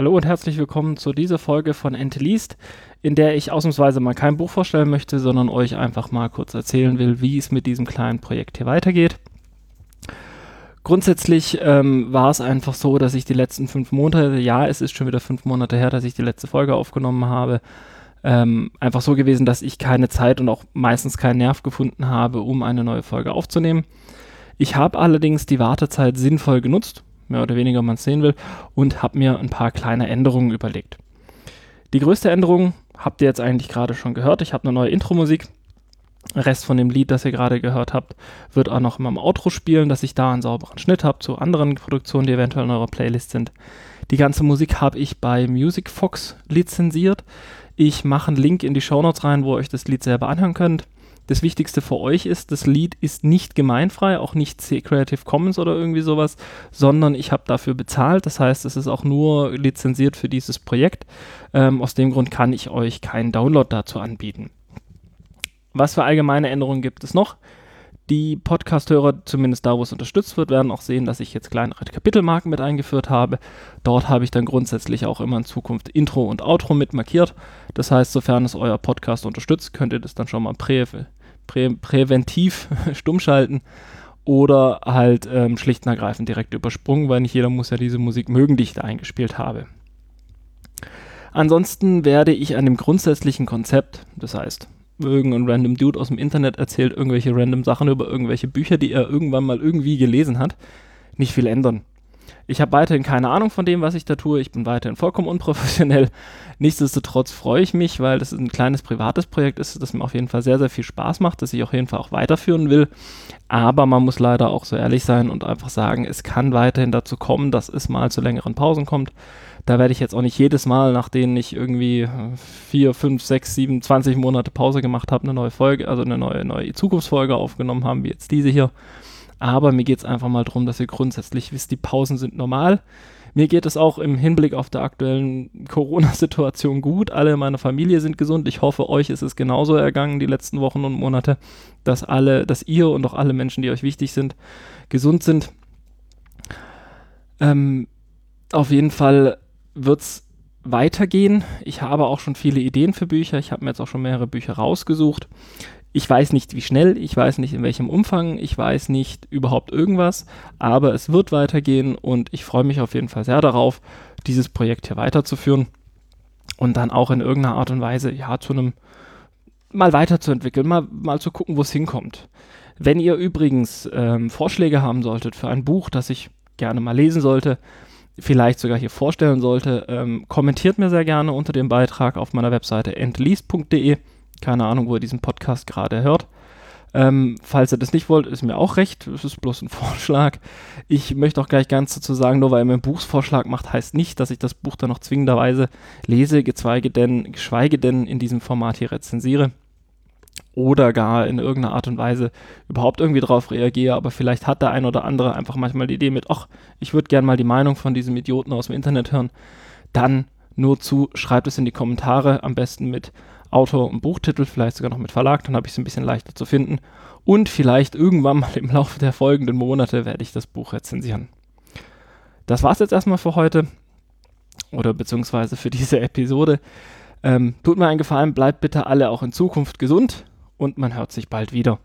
Hallo und herzlich willkommen zu dieser Folge von Enteleast, in der ich ausnahmsweise mal kein Buch vorstellen möchte, sondern euch einfach mal kurz erzählen will, wie es mit diesem kleinen Projekt hier weitergeht. Grundsätzlich ähm, war es einfach so, dass ich die letzten fünf Monate, ja, es ist schon wieder fünf Monate her, dass ich die letzte Folge aufgenommen habe, ähm, einfach so gewesen, dass ich keine Zeit und auch meistens keinen Nerv gefunden habe, um eine neue Folge aufzunehmen. Ich habe allerdings die Wartezeit sinnvoll genutzt mehr oder weniger man es sehen will, und habe mir ein paar kleine Änderungen überlegt. Die größte Änderung habt ihr jetzt eigentlich gerade schon gehört. Ich habe eine neue Intro-Musik. Rest von dem Lied, das ihr gerade gehört habt, wird auch noch in meinem Outro spielen, dass ich da einen sauberen Schnitt habe zu anderen Produktionen, die eventuell in eurer Playlist sind. Die ganze Musik habe ich bei Music Fox lizenziert. Ich mache einen Link in die Show Notes rein, wo ihr euch das Lied selber anhören könnt. Das Wichtigste für euch ist, das Lied ist nicht gemeinfrei, auch nicht C Creative Commons oder irgendwie sowas, sondern ich habe dafür bezahlt. Das heißt, es ist auch nur lizenziert für dieses Projekt. Ähm, aus dem Grund kann ich euch keinen Download dazu anbieten. Was für allgemeine Änderungen gibt es noch? Die Podcast-Hörer, zumindest da, wo es unterstützt wird, werden auch sehen, dass ich jetzt kleinere Kapitelmarken mit eingeführt habe. Dort habe ich dann grundsätzlich auch immer in Zukunft Intro und Outro mit markiert. Das heißt, sofern es euer Podcast unterstützt, könnt ihr das dann schon mal prä prä präventiv stumm schalten oder halt ähm, schlicht und ergreifend direkt übersprungen, weil nicht jeder muss ja diese Musik mögen, die ich da eingespielt habe. Ansonsten werde ich an dem grundsätzlichen Konzept, das heißt, irgendein random Dude aus dem Internet erzählt irgendwelche random Sachen über irgendwelche Bücher, die er irgendwann mal irgendwie gelesen hat, nicht viel ändern. Ich habe weiterhin keine Ahnung von dem, was ich da tue. Ich bin weiterhin vollkommen unprofessionell. Nichtsdestotrotz freue ich mich, weil das ein kleines privates Projekt ist, das mir auf jeden Fall sehr, sehr viel Spaß macht, das ich auf jeden Fall auch weiterführen will. Aber man muss leider auch so ehrlich sein und einfach sagen, es kann weiterhin dazu kommen, dass es mal zu längeren Pausen kommt. Da werde ich jetzt auch nicht jedes Mal, nachdem ich irgendwie vier, fünf, sechs, sieben, zwanzig Monate Pause gemacht habe, eine neue Folge, also eine neue, neue Zukunftsfolge aufgenommen haben, wie jetzt diese hier. Aber mir geht es einfach mal darum, dass ihr grundsätzlich wisst, die Pausen sind normal. Mir geht es auch im Hinblick auf der aktuellen Corona-Situation gut. Alle in meiner Familie sind gesund. Ich hoffe, euch ist es genauso ergangen die letzten Wochen und Monate, dass alle, dass ihr und auch alle Menschen, die euch wichtig sind, gesund sind. Ähm, auf jeden Fall wird es weitergehen. Ich habe auch schon viele Ideen für Bücher. Ich habe mir jetzt auch schon mehrere Bücher rausgesucht. Ich weiß nicht, wie schnell, ich weiß nicht, in welchem Umfang, ich weiß nicht überhaupt irgendwas, aber es wird weitergehen und ich freue mich auf jeden Fall sehr darauf, dieses Projekt hier weiterzuführen und dann auch in irgendeiner Art und Weise, ja, zu einem, mal weiterzuentwickeln, mal, mal zu gucken, wo es hinkommt. Wenn ihr übrigens ähm, Vorschläge haben solltet für ein Buch, das ich gerne mal lesen sollte, vielleicht sogar hier vorstellen sollte, ähm, kommentiert mir sehr gerne unter dem Beitrag auf meiner Webseite entleast.de. Keine Ahnung, wo ihr diesen Podcast gerade hört. Ähm, falls ihr das nicht wollt, ist mir auch recht. Es ist bloß ein Vorschlag. Ich möchte auch gleich ganz dazu sagen, nur weil ihr mir einen Buchsvorschlag macht, heißt nicht, dass ich das Buch dann noch zwingenderweise lese, geschweige denn, geschweige denn in diesem Format hier rezensiere oder gar in irgendeiner Art und Weise überhaupt irgendwie darauf reagiere, aber vielleicht hat der ein oder andere einfach manchmal die Idee mit, ach, ich würde gerne mal die Meinung von diesem Idioten aus dem Internet hören, dann nur zu, schreibt es in die Kommentare, am besten mit Autor und Buchtitel, vielleicht sogar noch mit Verlag, dann habe ich es ein bisschen leichter zu finden. Und vielleicht irgendwann mal im Laufe der folgenden Monate werde ich das Buch rezensieren. Das war es jetzt erstmal für heute oder beziehungsweise für diese Episode. Ähm, tut mir einen Gefallen, bleibt bitte alle auch in Zukunft gesund und man hört sich bald wieder.